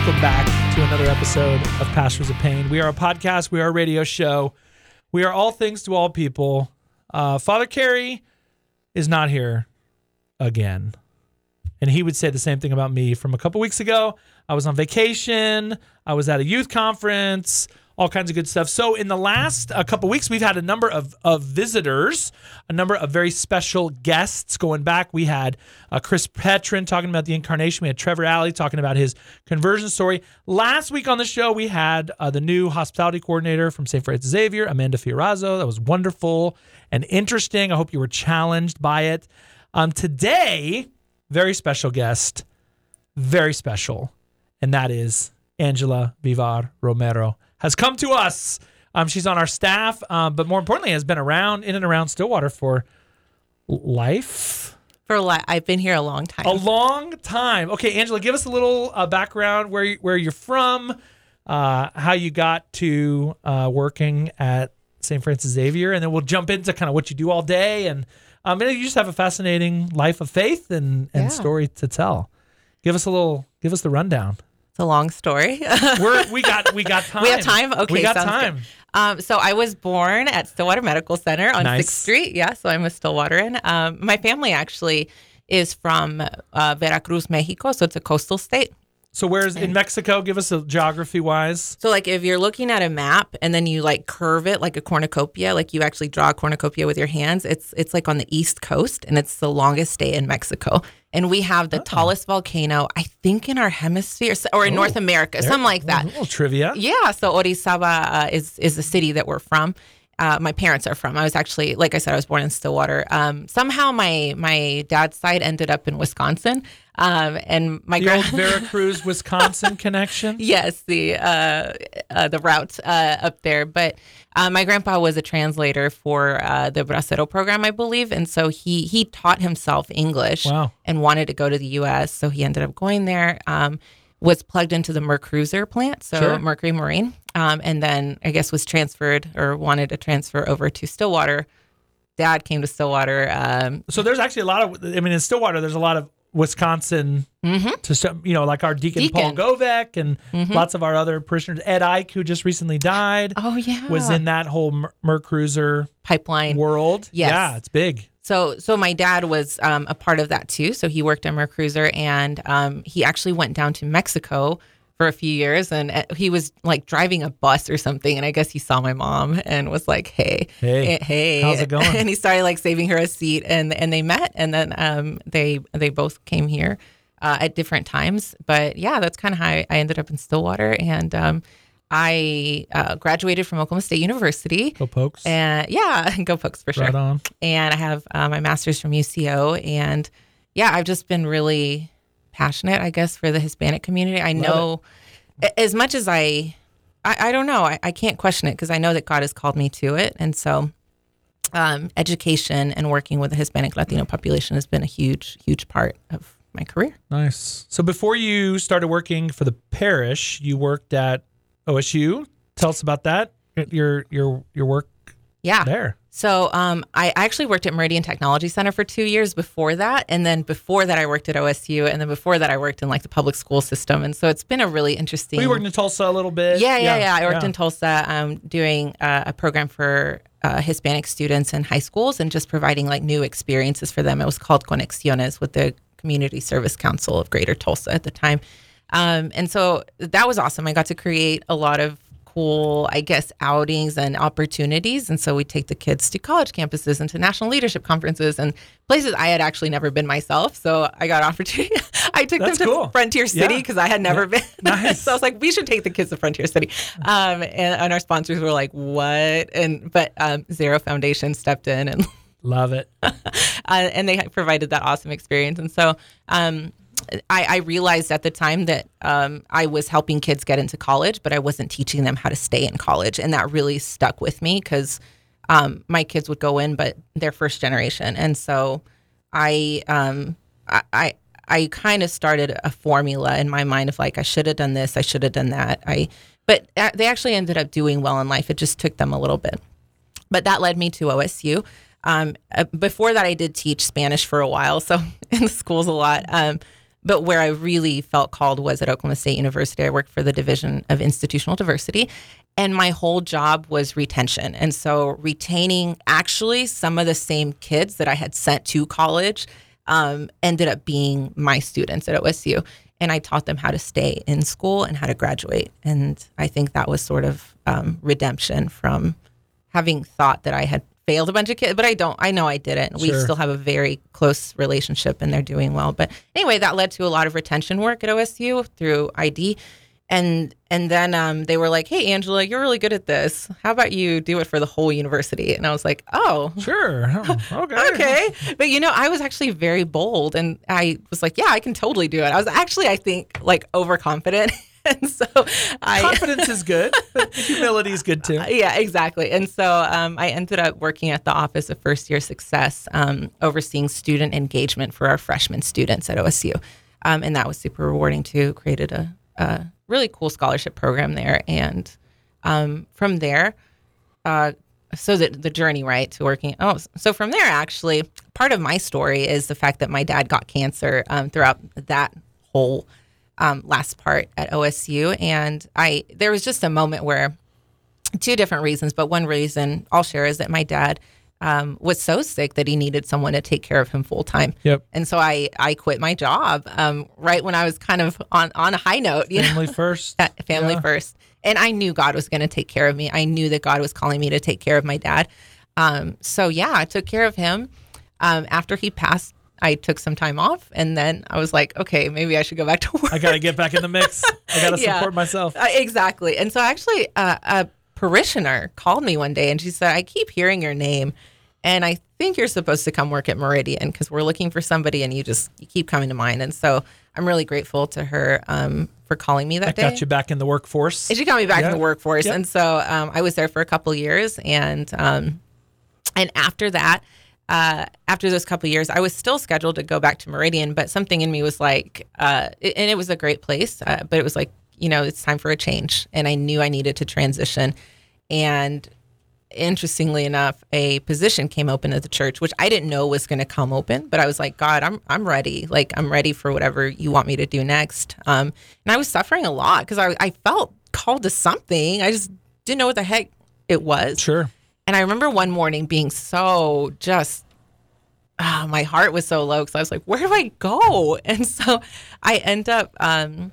Welcome back to another episode of Pastors of Pain. We are a podcast, we are a radio show, we are all things to all people. Uh, Father Carey is not here again. And he would say the same thing about me from a couple weeks ago. I was on vacation, I was at a youth conference, all kinds of good stuff. So in the last a couple weeks, we've had a number of, of visitors, a number of very special guests going back. We had uh, Chris Petrin talking about the incarnation. We had Trevor Alley talking about his conversion story. Last week on the show, we had uh, the new hospitality coordinator from St. Francis Xavier, Amanda Fiorazzo. That was wonderful and interesting. I hope you were challenged by it. Um, today, very special guest, very special, and that is Angela Vivar Romero has come to us. Um, she's on our staff, um, but more importantly, has been around in and around Stillwater for life. For li- I've been here a long time. A long time. Okay, Angela, give us a little uh, background where you, where you're from, uh, how you got to uh, working at St. Francis Xavier, and then we'll jump into kind of what you do all day. And um, and you just have a fascinating life of faith and, and Yeah. story to tell. Give us a little. Give us the rundown. A long story. We're, we got we got time. we have time. Okay, we got sounds good. time. Um, so I was born at Stillwater Medical Center on Nice. Sixth Street. Yeah, so I'm a Stillwateran. Um, my family actually is from uh, Veracruz, Mexico, so it's a coastal state. So where's in Mexico? Give us a geography wise. So like if you're looking at a map and then you like curve it like a cornucopia, like you actually draw a cornucopia with your hands, it's it's like on the east coast and it's the longest day in Mexico. And we have the tallest volcano, I think, in our hemisphere or in North America, something like that. A little trivia. Yeah, so Orizaba uh, is is the city that we're from. Uh, my parents are from. I was actually, like I said, I was born in Stillwater. Um, somehow my my dad's side ended up in Wisconsin, um, and my The old grand Veracruz, Wisconsin connection. yes, the uh, uh, the route uh, up there. But uh, my grandpa was a translator for uh, the Bracero program, I believe, and so he he taught himself English Wow. and wanted to go to the U.S. So he ended up going there. Um, was plugged into the Mercruiser plant, so Sure. Mercury Marine, um, and then I guess was transferred or wanted to transfer over to Stillwater. Dad came to Stillwater. Um, So there's actually a lot of. I mean, in Stillwater, there's a lot of Wisconsin. To some, you know, like our deacon, Paul Mm-hmm. And lots of our other parishioners. Ed Ike, who just recently died, oh yeah, was in that whole Mer- Mercruiser pipeline. world. Yes. Yeah, it's big. So, so my dad was um, a part of that too. So he worked at Mercruiser, and um, he actually went down to Mexico for a few years, and uh, he was like driving a bus or something. And I guess he saw my mom and was like, "Hey, Hey, eh, hey, how's it going? And he started like saving her a seat, and and they met, and then um, they they both came here uh, at different times. But yeah, that's kind of how I, I ended up in Stillwater, and um, I uh, graduated from Oklahoma State University. Go Pokes. And yeah, go Pokes for sure right on. and I have uh, my master's from UCO. And yeah, I've just been really passionate, I guess, for the Hispanic community. I know a- as much as I, I, I don't know, I, I can't question it because I know that God has called me to it. And so um, education and working with the Hispanic Latino population has been a huge, huge part of my career. Nice. So before you started working for the parish, you worked at OSU. Tell us about that. Your your your work Yeah. there. So um, I actually worked at Meridian Technology Center for two years before that, and then before that I worked at OSU, and then before that I worked in like the public school system, and so it's been a really interesting. We worked in Tulsa a little bit. yeah, yeah, yeah. I worked in Tulsa, um, doing uh, a program for uh, Hispanic students in high schools, and just providing like new experiences for them. It was called Conexiones with the Community Service Council of Greater Tulsa at the time, um, and so that was awesome. I got to create a lot of cool, I guess, outings and opportunities. And so we take the kids to college campuses and to national leadership conferences and places I had actually never been myself. So I got opportunity. I took That's them to cool. Frontier City Yeah. because I had never been. Nice. so I was like, we should take the kids to Frontier City. Um, and, and our sponsors were like, what? And but um, Zarrow Foundation stepped in and Love it. uh, and they provided that awesome experience. And so um, I, I realized at the time that um, I was helping kids get into college, but I wasn't teaching them how to stay in college, and that really stuck with me because um, my kids would go in, but they're first generation, and so I um, I. I I kind of started a formula in my mind of like I should have done this, I should have done that. I, but uh, they actually ended up doing well in life. It just took them a little bit but that led me to OSU. Um, uh, before that, I did teach Spanish for a while, so in the schools a lot. But where I really felt called was at Oklahoma State University. I worked for the Division of Institutional Diversity, and my whole job was retention. And so, retaining actually some of the same kids that I had sent to college um, ended up being my students at OSU. And I taught them how to stay in school and how to graduate. And I think that was sort of um, redemption from having thought that I had failed a bunch of kids, but I don't. I know I didn't. We Sure. still have a very close relationship and they're doing well. But anyway, that led to a lot of retention work at OSU through ID. And and then um, they were like, "Hey, Angela, you're really good at this. How about you do it for the whole university?" And I was like, "Oh, Sure. Oh, okay. okay. But you know, I was actually very bold and I was like, yeah, I can totally do it. I was actually, I think, like overconfident. and so I. Confidence is good. Humility is good too. yeah, exactly. And so um, I ended up working at the Office of First Year Success, um, overseeing student engagement for our freshman students at OSU. Um, and that was super rewarding too. Created a, a really cool scholarship program there. And um, from there, uh, so that the journey right to working oh so from there actually part of my story is the fact that my dad got cancer um, throughout that whole um, last part at osu and i there was just a moment where two different reasons but one reason i'll share is that my dad um, was so sick that he needed someone to take care of him full time Yep. and so i i quit my job um, right when i was kind of on on a high note you know Family first. uh, family Yeah. first. And I knew God was going to take care of me. I knew that God was calling me to take care of my dad. Um, so yeah, I took care of him. Um, after he passed, I took some time off, and then I was like, okay, maybe I should go back to work. I got to get back in the mix. I got to Yeah. support myself. Uh, exactly. And so actually, uh, a parishioner called me one day, and she said, "I keep hearing your name, and I think you're supposed to come work at Meridian because we're looking for somebody, and you just you keep coming to mind." And so I'm really grateful to her um, for calling me that, That day. got you back in the workforce. And she got me back Yeah. in the workforce, Yep. and so um, I was there for a couple years, and um, and after that, uh, after those couple years, I was still scheduled to go back to Meridian, but something in me was like, uh, and it was a great place, uh, but it was like, you know, it's time for a change, and I knew I needed to transition, and interestingly enough, a position came open at the church, which I didn't know was going to come open, but I was like, God, I'm I'm ready. Like I'm ready for whatever you want me to do next. Um, and I was suffering a lot because I I felt called to something. I just didn't know what the heck it was. Sure. And I remember one morning being so just, ah, my heart was so low because I was like, where do I go? And so I end up um,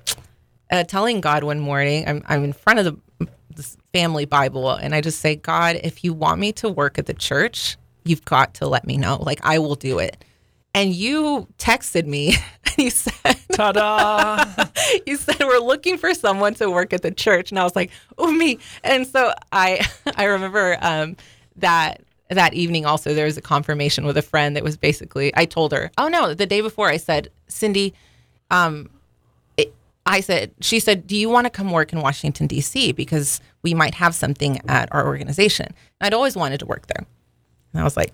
uh, telling God one morning, I'm, I'm in front of the this family Bible, and I just say, God, if you want me to work at the church, you've got to let me know. Like, I will do it. And you texted me and you said, Ta-da! you said we're looking for someone to work at the church. And i was like oh me. And so i i remember um that that evening also there was a confirmation with a friend that was basically i told her oh no the day before i said cindy um it, i said she said do you want to come work in washington d.c because we might have something at our organization. And i'd always wanted to work there. And i was like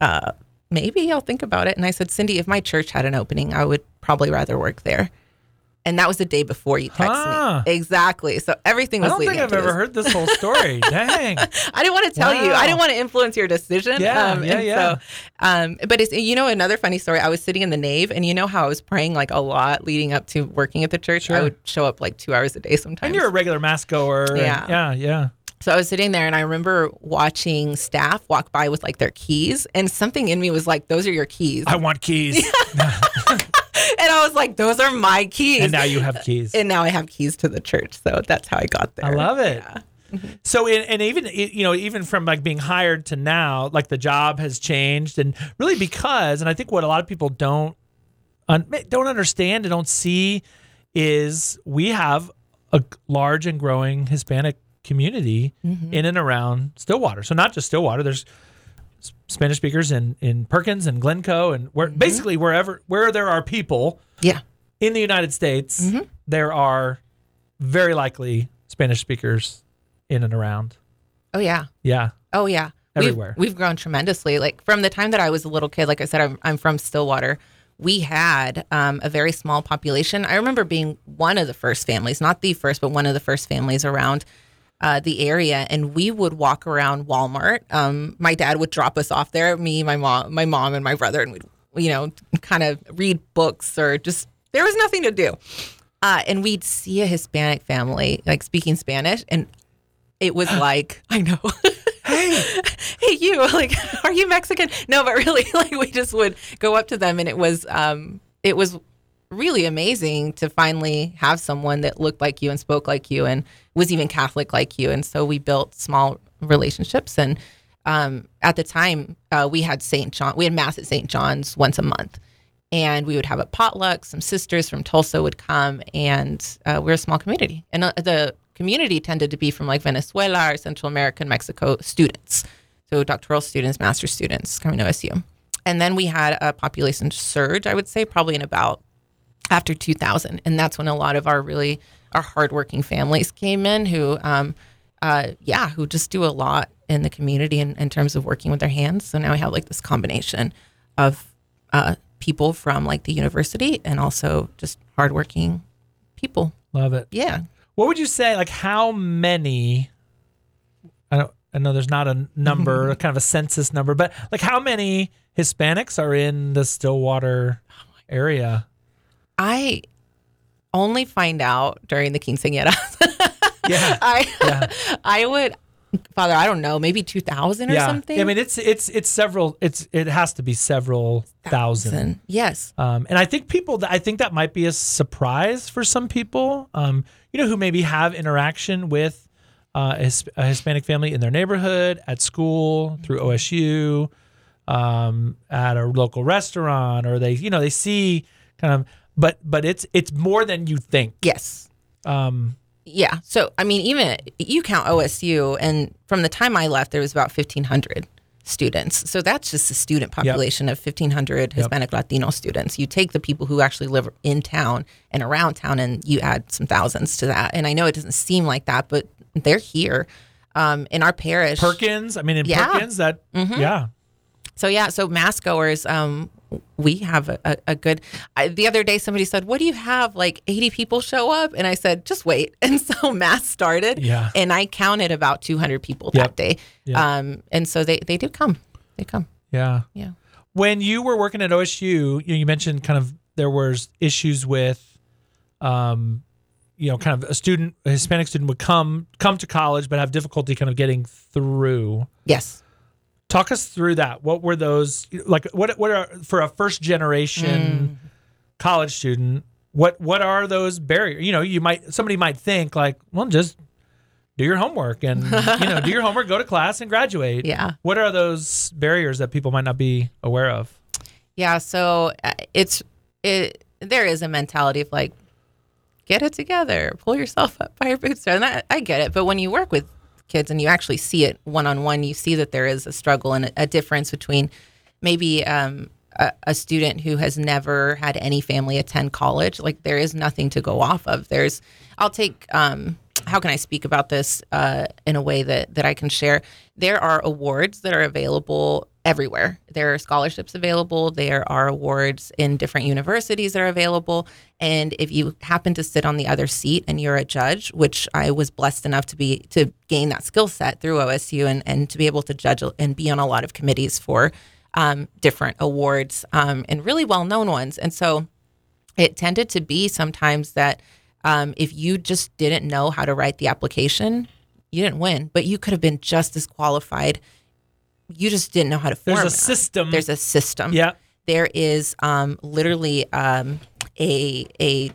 uh maybe I'll think about it. And I said, Cindy, if my church had an opening, I would probably rather work there. And that was the day before you texted Huh. me. Exactly. So everything was. I don't think I've ever this. heard this whole story. Dang. I didn't want to tell you. I didn't want to influence your decision. Um, Yeah, yeah, yeah. So, um, but it's you know another funny story. I was sitting in the nave, and you know how I was praying like a lot leading up to working at the church. Sure. I would show up like two hours a day sometimes. And you're a regular mass goer. and- Yeah. yeah. So I was sitting there and I remember watching staff walk by with like their keys and something in me was like, those are your keys. I want keys. and I was like, those are my keys. and now you have keys. And now I have keys to the church. So that's how I got there. I love it. Yeah. So, in, and even you know, even from like being hired to now, like the job has changed, and really because, and I think what a lot of people don't un, don't understand and don't see is we have a large and growing Hispanic community mm-hmm. in and around Stillwater. So not just Stillwater. There's Spanish speakers in in Perkins and Glencoe, and where mm-hmm. basically wherever where there are people Yeah. in the United States, mm-hmm. there are very likely Spanish speakers in and around. Oh, yeah. Yeah. Oh, yeah. We've- Everywhere. We've, grown tremendously. Like from the time that I was a little kid, like I said, I'm, I'm from Stillwater. We had um, a very small population. I remember being one of the first families, not the first, but one of the first families around uh, the area, and we would walk around Walmart. Um, my dad would drop us off there, me, my mom, my mom, and my brother, and we'd, you know, kind of read books or just there was nothing to do. Uh, and we'd see a Hispanic family like speaking Spanish, and it was like, I know. Hey, hey you like are you mexican no but really like we just would go up to them and it was um it was really amazing to finally have someone that looked like you and spoke like you and was even catholic like you. And so we built small relationships. And um at the time uh, we had st john we had mass at st john's once a month. And we would have a potluck. Some sisters from tulsa would come and uh, we're a small community. And uh, the community tended to be from like Venezuela or Central America and Mexico students. So doctoral students, master students coming to OSU. And then we had a population surge, I would say, probably in about after 2000. And that's when a lot of our really, our hardworking families came in who, um, uh, yeah, who just do a lot in the community in, in terms of working with their hands. So now we have like this combination of uh, people from like the university and also just hardworking people. love it. Yeah. What would you say? Like, how many? I don't. I know there's not a number, kind of a census number, but like, how many Hispanics are in the Stillwater area? I only find out during the quinceañeras. Yeah. I Yeah. I would Father, I don't know, maybe 2000 or yeah. something. I mean, it's it's it's several. It's it has to be several thousand. Thousand. Yes. Um, and I think people, that I think that might be a surprise for some people, um, you know, who maybe have interaction with uh, a, a Hispanic family in their neighborhood, at school, through OSU, um, at a local restaurant, or they, you know, they see kind of, but but it's it's more than you think. Yes. Um, Yeah. So, I mean, even you count OSU, and from the time I left, there was about 1,500 students. So that's just the student population of 1,500 Hispanic Latino students. You take the people who actually live in town and around town, and you add some thousands to that. And I know it doesn't seem like that, but they're here. Um, in our parish, Perkins, I mean, in Yeah. Perkins, that yeah, So yeah, so mass goers, um, we have a, a, a good. I, the other day, somebody said, "What do you have? Like eighty people show up?" And I said, "Just wait." And so mass started, Yeah. and I counted about two hundred people Yep. that day. Yep. Um, and so they they do come, they come. yeah. Yeah. when you were working at OSU, you, you mentioned kind of there was issues with, um, you know, kind of a student, a Hispanic student would come come to college but have difficulty kind of getting through. Yes. Talk us through that. What were those like? What what are for a first generation college student? What what are those barriers? You know, you might somebody might think like, well, just do your homework and you know do your homework, go to class and graduate. Yeah. What are those barriers that people might not be aware of? Yeah. So uh, it's it. There is a mentality of like, get it together, pull yourself up by your bootstraps. And I, I get it, but when you work with kids and you actually see it one on one, you see that there is a struggle and a, a difference between maybe um, a, a student who has never had any family attend college. Like there is nothing to go off of. There's, I'll take. Um, how can I speak about this uh, in a way that that I can share? There are awards that are available everywhere. There are scholarships available. There are awards in different universities that are available. And if you happen to sit on the other seat and you're a judge, which I was blessed enough to be to gain that skill set through OSU and, and to be able to judge and be on a lot of committees for um, different awards um, and really well known ones. And so it tended to be sometimes that um, if you just didn't know how to write the application, you didn't win, but you could have been just as qualified. You just didn't know how to form. There's a system. There's a system. yeah. There is um, literally um, a a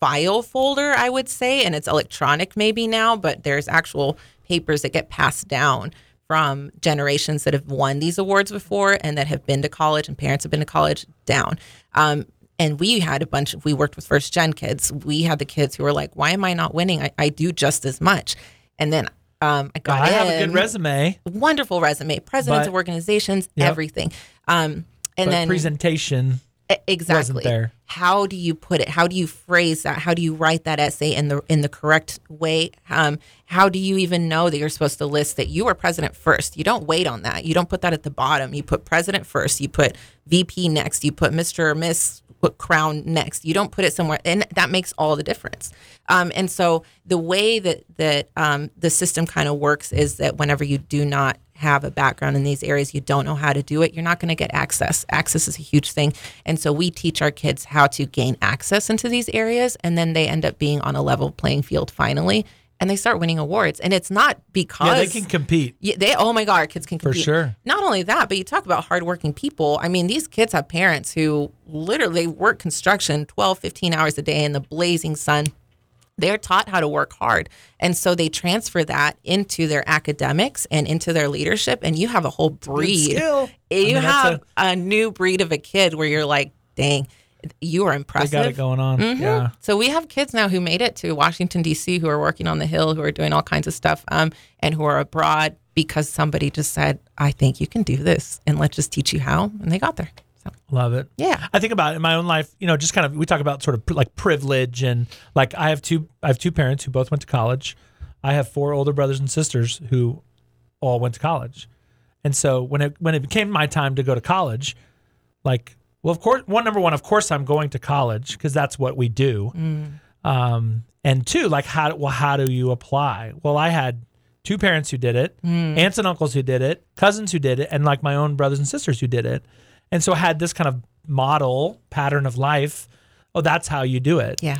file folder, I would say, and it's electronic maybe now, but there's actual papers that get passed down from generations that have won these awards before and that have been to college and parents have been to college down. Um, and we had a bunch of, we worked with first gen kids. We had the kids who were like, why am I not winning? I, I do just as much. And then um, I got I have a good resume, Wonderful resume, presidents But- of organizations, Yep. everything. Um, and but then presentation. Exactly. there. how do you put it? How do you phrase that? How do you write that essay in the in the correct way? Um, how do you even know that you're supposed to list that you are president first? You don't wait on that. You don't put that at the bottom. You put president first. You put vp next. You put mr or miss crown next. You don't put it somewhere. And that makes all the difference. Um, and so the way that that um, the system kind of works is that whenever you do not have a background in these areas, you don't know how to do it, you're not going to get access. Access is a huge thing. And so we teach our kids how to gain access into these areas. And then they end up being on a level playing field finally. And they start winning awards. And it's not because Yeah, they can compete. yeah, they oh my god, our kids can For sure. Not only that, but you talk about hardworking people. I mean, these kids have parents who literally work construction 12, 15 hours a day in the blazing sun. They're taught how to work hard. And so they transfer that into their academics and into their leadership. And you have a whole breed. skill. I You mean, have a, new breed of a kid where you're like, dang, you are They impressive. got it going on. Mm-hmm. Yeah. So we have kids now who made it to Washington D.C. who are working on the Hill, who are doing all kinds of stuff, um, and who are abroad because somebody just said, "I think you can do this, and let's just teach you how," and they got there. Love it. yeah, I think about it in my own life, you know, just kind of we talk about sort of like privilege and like I have two I have two parents who both went to college. I have four older brothers and sisters who all went to college. And so when it when it became my time to go to college, like well of course one number one of course I'm going to college because that's what we do. Um and two like how well how do you apply? Well, I had two parents who did it, aunts and uncles who did it, cousins who did it, and like my own brothers and sisters who did it. And so I had this kind of model pattern of life. Oh, that's how you do it. yeah,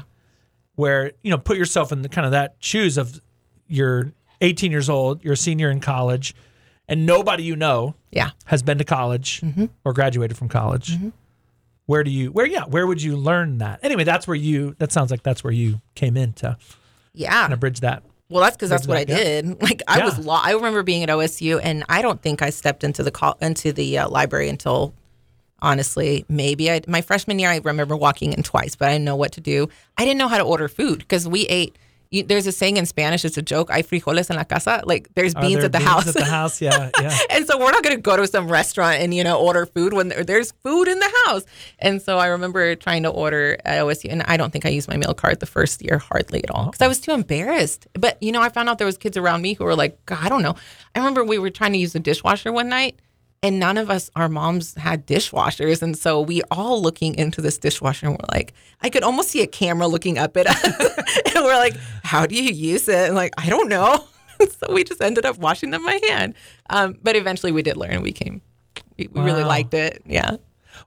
Where, you know, put yourself in the kind of that shoes of you're 18 years old, you're a senior in college, and nobody you know yeah. has been to college Mm-hmm. or graduated from college. Where do you where yeah, where would you learn that? Anyway, that's where you that sounds like that's where you came in to Yeah. kind of bridge that. Well, that's because that's what I did. Like I was, Yeah. lo- I remember being at OSU, and I don't think I stepped into the call into the uh, library until, honestly, maybe I, my freshman year. I remember walking in twice, but I didn't know what to do. I didn't know how to order food because we ate. You, there's a saying in Spanish. It's a joke. Hay frijoles en la casa. Like there's beans there at the beans house. At the house, yeah, yeah. and so we're not going to go to some restaurant and you know order food when there, there's food in the house. And so I remember trying to order at OSU, and I don't think I used my meal card the first year hardly at all because I was too embarrassed. But you know, I found out there was kids around me who were like, God, I don't know. I remember we were trying to use the dishwasher one night. And none of us, our moms had dishwashers. And so we all looking into this dishwasher and we're like, I could almost see a camera looking up at us. and we're like, how do you use it? And like, I don't know. so we just ended up washing them by hand. Um, but eventually we did learn we came, we, we really liked it. Yeah.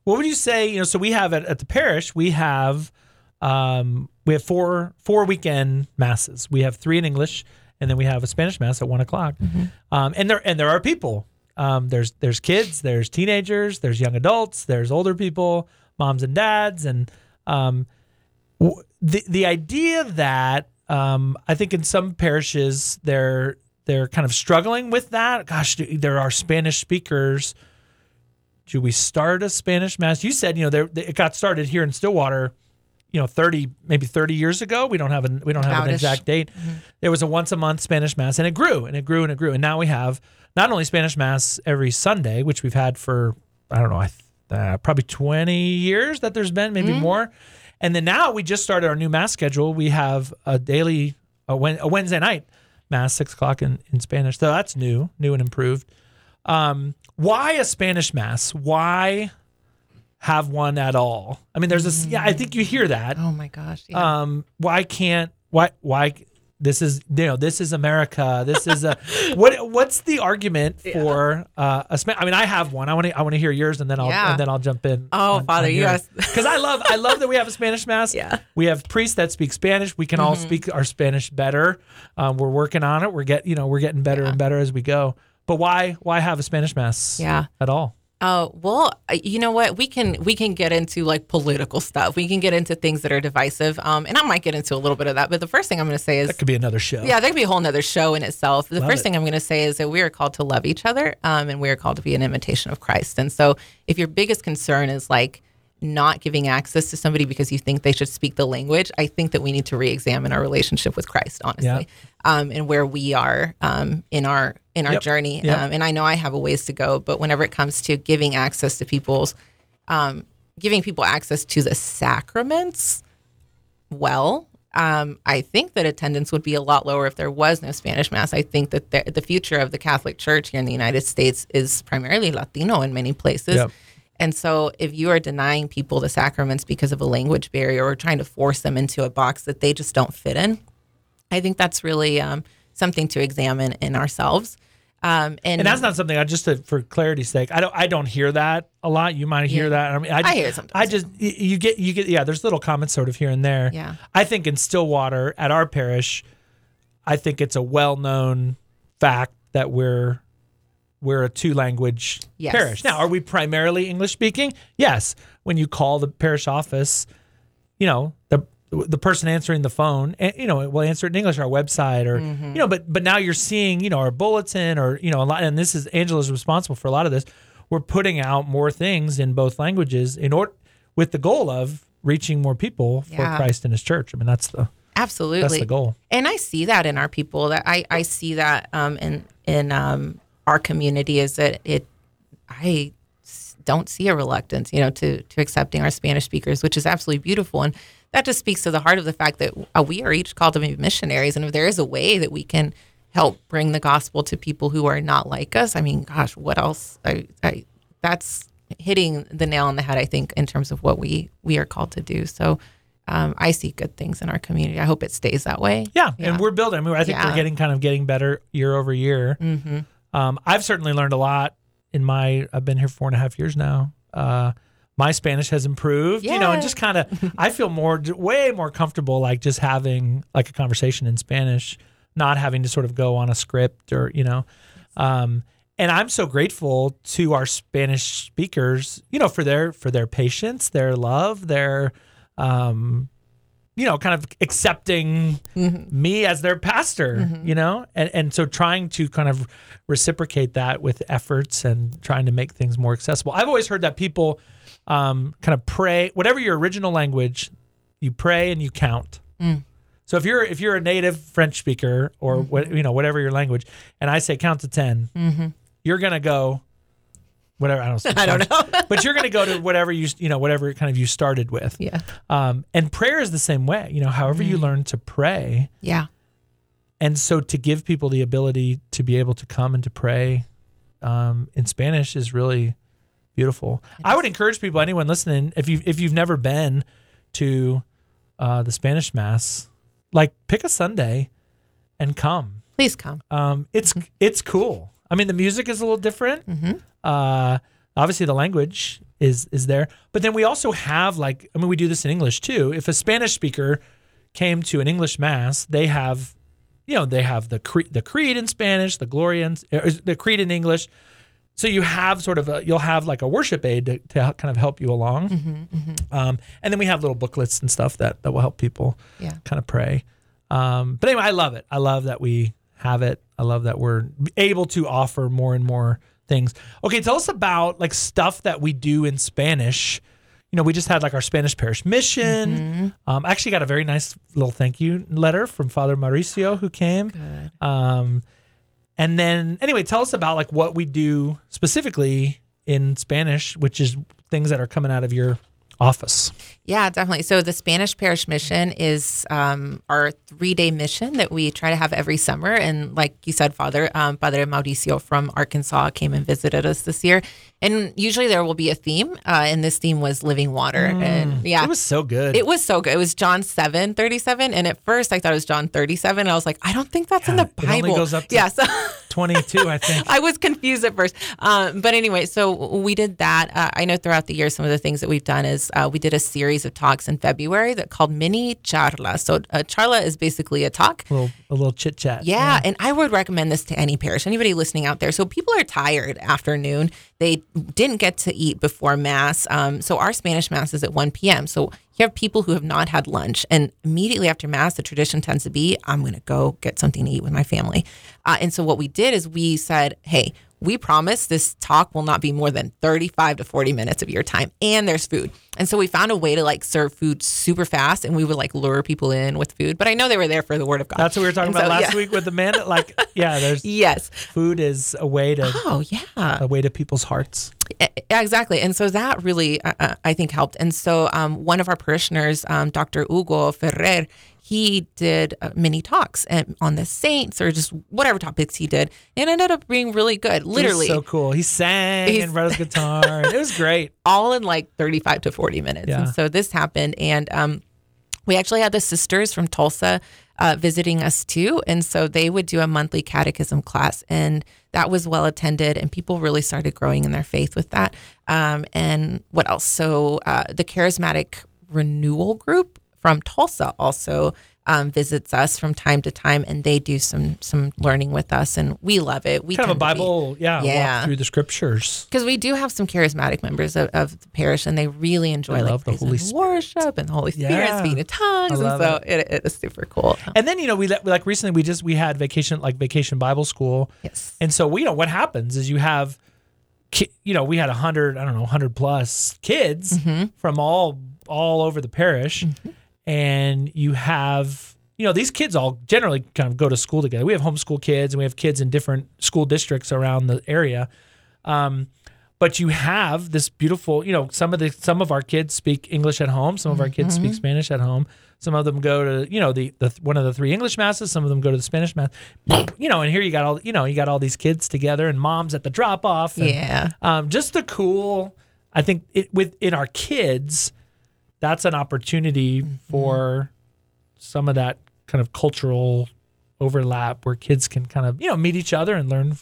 What would you say? You know, so we have at, at the parish, we have um, we have four four weekend masses. We have three in English, and then we have a Spanish mass at one o'clock. Um, and there and there are people. Um, there's there's kids, there's teenagers, there's young adults, there's older people, moms and dads, and um, w- the the idea that um, I think in some parishes they're they're kind of struggling with that. Gosh, do- there are Spanish speakers should we start a Spanish mass? You said, you know, there it got started here in Stillwater, you know, 30 maybe 30 years ago. We don't have an we don't have an exact date. There was a once a month Spanish mass and it grew and it grew and it grew and now we have not only Spanish mass every Sunday, which we've had for I don't know, I th- uh, probably 20 years that there's been, maybe more. And then now we just started our new mass schedule. We have a daily a, Wed- a Wednesday night mass, six o'clock in, in Spanish. So that's new, new and improved. Um, why a Spanish mass? Why have one at all? I mean, there's this. Yeah, I think you hear that. Oh my gosh. Yeah. Um, why can't? Why? Why? This is you know this is America. This is a what? What's the argument for uh, a Spanish? I mean, I have one. I want to. I want to hear yours, and then I'll Yeah. and then I'll jump in. Oh, Father, you because I love I love that we have a Spanish mass. Yeah. we have priests that speak Spanish. We can all Mm-hmm. speak our Spanish better. Um, we're working on it. We're get you know we're getting better and better as we go. But why why have a Spanish mass? Yeah. at all. Oh well, uh, you know what? We can we can get into like political stuff. We can get into things that are divisive, um, and I might get into a little bit of that. But the first thing I'm going to say is, That could be another show. yeah, that could be a whole nother show in itself. The Love first it. thing I'm going to say is that we are called to love each other, um, and we are called to be an imitation of Christ. And so, if your biggest concern is like not giving access to somebody because you think they should speak the language, I think that we need to re-examine our relationship with Christ, honestly, um, and where we are um, in our in our Yep. journey. Yep. Um, and I know I have a ways to go, but whenever it comes to giving access to people's, um, giving people access to the sacraments, well, um, I think that attendance would be a lot lower if there was no Spanish Mass. I think that the, the future of the Catholic Church here in the United States is primarily Latino in many places. Yep. And so, if you are denying people the sacraments because of a language barrier or trying to force them into a box that they just don't fit in, I think that's really um, something to examine in ourselves. Um, and, And that's not something I just to, for clarity's sake. I don't I don't hear that a lot. You might hear Yeah. that. I mean, I, I hear it sometimes. I just you get you get yeah. There's little comments sort of here and there. Yeah. I think in Stillwater at our parish, I think it's a well known fact that we're we're a two language Yes. parish. Now, are we primarily English speaking? Yes. When you call the parish office, you know the the person answering the phone, and you know, will answer it in English, our website, or you know, but but now you're seeing, you know, our bulletin, or you know, a lot, and this is Angela's responsible for a lot of this. We're putting out more things in both languages in order with the goal of reaching more people for Yeah. Christ and His church. I mean, that's the absolutely that's the goal. and I see that in our people. That I I see that um, in in um, our community is that it I don't see a reluctance, you know, to to accepting our Spanish speakers, which is absolutely beautiful, and that just speaks to the heart of the fact that uh, we are each called to be missionaries, and if there is a way that we can help bring the gospel to people who are not like us, I mean, gosh, what else? I, I that's hitting the nail on the head, I think, in terms of what we we are called to do. So. Um, I see good things in our community. I hope it stays that way. Yeah, Yeah. and we're building. I mean, I think we're getting kind of getting better year over year. Mm-hmm. Um, I've certainly learned a lot in my. I've been here four and a half years now. Uh, my Spanish has improved, you know, and just kind of. I feel more, way more comfortable, like just having like a conversation in Spanish, not having to sort of go on a script or you know. Um, and I'm so grateful to our Spanish speakers, you know, for their for their patience, their love, their, um, you know, kind of accepting mm-hmm. me as their pastor, mm-hmm. you know, and and so trying to kind of reciprocate that with efforts and trying to make things more accessible. I've always heard that people um, kind of pray, whatever your original language, you pray and you count. Mm. So if you're if you're a native French speaker or what mm-hmm. you know whatever your language, and I say count to 10 you're gonna go whatever I don't know, I don't know. but you're gonna go to whatever you you know whatever kind of you started with. yeah. Um, and prayer is the same way. You know, however you learn to pray, Yeah. and so to give people the ability to be able to come and to pray um, in Spanish is really beautiful. I would encourage people, anyone listening, if you if you've never been to uh, the Spanish Mass, like pick a Sunday and come. Please come. Um, it's it's cool. I mean, the music is a little different. Uh, obviously, the language is is there, but then we also have like I mean, we do this in English too. If a Spanish speaker came to an English mass, they have, you know, they have the cre- the creed in Spanish, the Gloria, in, uh, the creed in English. So you have sort of a, you'll have like a worship aid to, to kind of help you along, Um, and then we have little booklets and stuff that that will help people Yeah. kind of pray. Um, but anyway, I love it. I love that we have it. I love that we're able to offer more and more things. Okay, tell us about like stuff that we do in Spanish. You know, we just had like our Spanish parish mission. Um, I actually got a very nice little thank you letter from Father Mauricio who came. Um, and then anyway, tell us about like what we do specifically in Spanish, which is things that are coming out of your office. Yeah, definitely. So the Spanish Parish Mission is um, our three-day mission that we try to have every summer. And like you said, Father um, Padre Mauricio from Arkansas came and visited us this year. And usually there will be a theme, uh, and this theme was living water. And yeah, It was so good. It was so good. It was John 7, 37. And at first I thought it was John 37. And I was like, I don't think that's in Yeah, the it only Bible. goes up to- yeah. So 22, I think. I was confused at first. Um, but anyway, so we did that. Uh, I know throughout the year, some of the things that we've done is uh, we did a series of talks in February that called mini charla. So a charla is basically a talk. A little, a little chit chat. Yeah, and I would recommend this to any parish, anybody listening out there. So people are tired after noon. They didn't get to eat before mass. Um, so our Spanish mass is at 1 p.m. So you have people who have not had lunch, and immediately after mass, the tradition tends to be, I'm going to go get something to eat with my family. Uh, and so what we did is we said, hey, we promise this talk will not be more than 35 to 40 minutes of your time and there's food and so we found a way to like serve food super fast and we would like lure people in with food but i know they were there for the word of god That's what we were talking And about so, last yeah. week with the man. Like, yeah, there's yes food is a way to oh yeah a way to people's hearts. Exactly. And so that really, uh, uh, I think, helped. And so um, one of our parishioners, um, Dr. Hugo Ferrer, he did uh, many talks and, on the saints or just whatever topics he did. And ended up being really good. Literally, so cool. He sang He's- and wrote his guitar. it was great. all in like 35 to 40 minutes. Yeah. And so this happened. And um, we actually had the sisters from Tulsa uh, visiting us too. And so they would do a monthly catechism class, and that was well attended, and people really started growing in their faith with that. Um, and what else? So uh, the charismatic renewal group from Tulsa also um, visits us from time to time, and they do some some learning with us, and we love it. We kind of a to be- Bible, yeah, Yeah. walk through the scriptures. because we do have some charismatic members of, of the parish, and they really enjoy like the Holy and worship and the Holy Spirit Yeah. speaking in tongues, and so it. It, is super cool. And then you know we like recently we just we had vacation like vacation Bible school, Yes, and so we you know what happens is you have, you know we had a hundred I don't know hundred plus kids Mm-hmm. from all all over the parish, and you have you know these kids all generally kind of go to school together. We have homeschool kids and we have kids in different school districts around the area. Um, but you have this beautiful, you know, some of the some of our kids speak English at home, some of our kids speak Spanish at home. Some of them go to, you know, the, the one of the three English masses. Some of them go to the Spanish mass. You know, and here you got all, you know, you got all these kids together, and moms at the drop off. yeah, Um, just the cool. I think it with in our kids, that's an opportunity Mm-hmm. for some of that kind of cultural overlap where kids can kind of you know meet each other and learn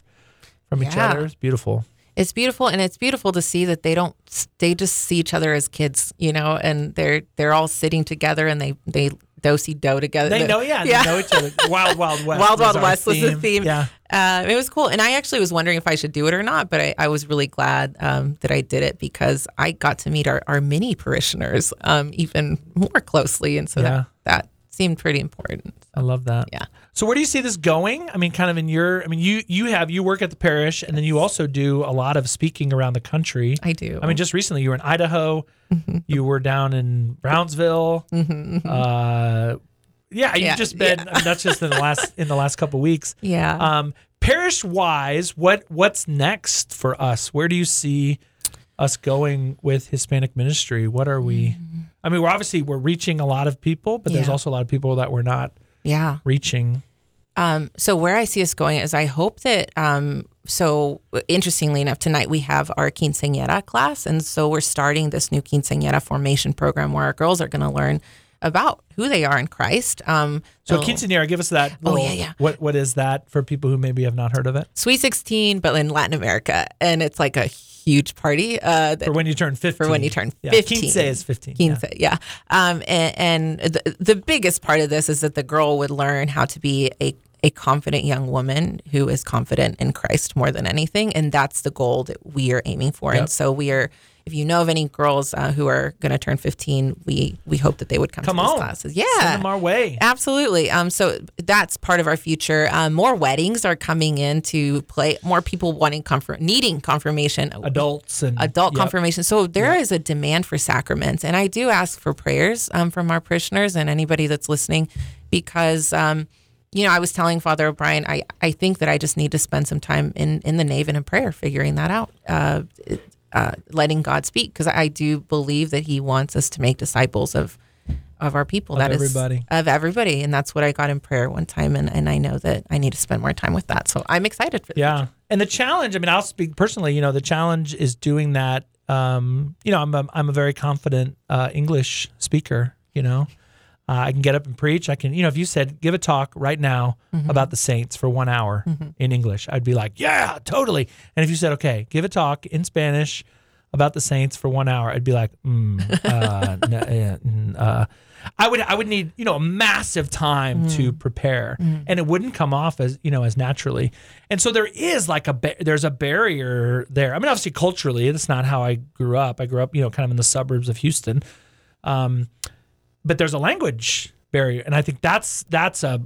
from each other. It's beautiful. it's beautiful, and it's beautiful to see that they don't. They just see each other as kids, you know, and they're they're all sitting together, and they they do see do together. They know, yeah, yeah. they know each other. Wild, wild west. Wild Wild West was the theme. Yeah, Uh, it was cool. And I actually was wondering if I should do it or not, but I, I was really glad um, that I did it because I got to meet our, our mini parishioners um, even more closely. And so Yeah. that, that seemed pretty important. I love that. Yeah. So where do you see this going? I mean, kind of in your. I mean, you you have you work at the parish, and then you also do a lot of speaking around the country. I do. I mean, just recently you were in Idaho, you were down in Brownsville. Uh, yeah, you've Yeah, just been. I mean, that's just in the last in the last couple weeks. yeah. Um, parish wise, what what's next for us? Where do you see us going with Hispanic ministry? What are we? I mean, we're obviously we're reaching a lot of people, but there's Yeah. also a lot of people that we're not yeah. reaching. Um, so where I see us going is I hope that um, so interestingly enough tonight we have our quinceañera class and so we're starting this new quinceañera formation program where our girls are going to learn about who they are in Christ. Um, So quinceanera, give us that. Oh, yeah, yeah. What what is that for people who maybe have not heard of it? Sweet 16, but in Latin America. And it's like a huge party. Uh, that, For when you turn fifteen. for when you turn Yeah, 15. Quince is fifteen. yeah. Quince, yeah. Um, and and the, the biggest part of this is that the girl would learn how to be a, a confident young woman who is confident in Christ more than anything. And that's the goal that we are aiming for. Yep. And so we are, if you know of any girls uh, who are going to turn 15, we, we hope that they would come, Come to these on. classes. Send them our way. Absolutely. Um, so that's part of our future. Um, more weddings are coming in to play. More people wanting comfort, needing confirmation. Adults and Adult Yep. confirmation. So there is a demand for sacraments, and I do ask for prayers um, from our parishioners and anybody that's listening, because um, you know I was telling Father O'Brien, I I think that I just need to spend some time in in the nave and in prayer, figuring that out. Uh, it- uh, letting God speak because I do believe that He wants us to make disciples of of our people. Of That is everybody. of everybody, and that's what I got in prayer one time, and, and I know that I need to spend more time with that. So I'm excited for. Yeah. future. And the challenge, I mean, I'll speak personally, you know, the challenge is doing that. Um, you know, I'm a, I'm a very confident uh, English speaker, you know. Uh, I can get up and preach. I can, you know, if you said, give a talk right now about the saints for one hour in English, I'd be like, yeah, totally. And if you said, okay, give a talk in Spanish about the saints for one hour, I'd be like, mm, uh, uh, mm, uh, I would, I would need, you know, a massive time to prepare, and it wouldn't come off as, you know, as naturally. And so there is like a, ba- there's a barrier there. I mean, obviously culturally, that's not how I grew up. I grew up, you know, kind of in the suburbs of Houston. Um, but there's a language barrier, and I think that's that's a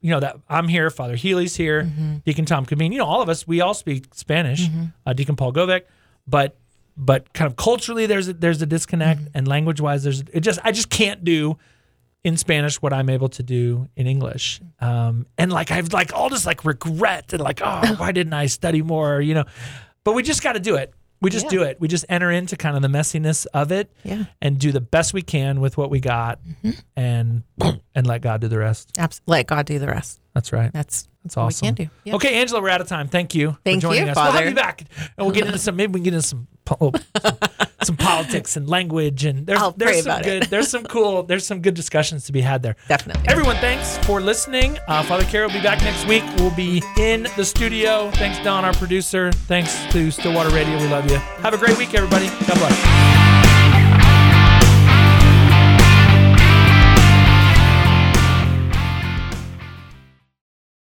you know that I'm here, Father Healy's here, Deacon Tom Camine, you know, all of us, we all speak Spanish, uh, Deacon Paul Govek, but but kind of culturally there's a, there's a disconnect, and language wise there's it just I just can't do in Spanish what I'm able to do in English, um, and like I've like all this like regret and like oh why didn't I study more, you know, but we just got to do it. We just Yeah. do it. We just enter into kind of the messiness of it Yeah. and do the best we can with what we got mm-hmm. and and let God do the rest. Abs- let God do the rest. That's right. That's That's awesome. we can do. Yeah. Okay, Angela, we're out of time. Thank you Thank for joining you, us. We'll have you back, and we'll get into some. Maybe we can get into some, po- some some politics and language, and there's I'll there's some good it. there's some cool there's some good discussions to be had there. Definitely. Everyone, thanks for listening. Uh, Father Carey will be back next week. We'll be in the studio. Thanks, Don, our producer. Thanks to Stillwater Radio. We love you. Have a great week, everybody. God bless.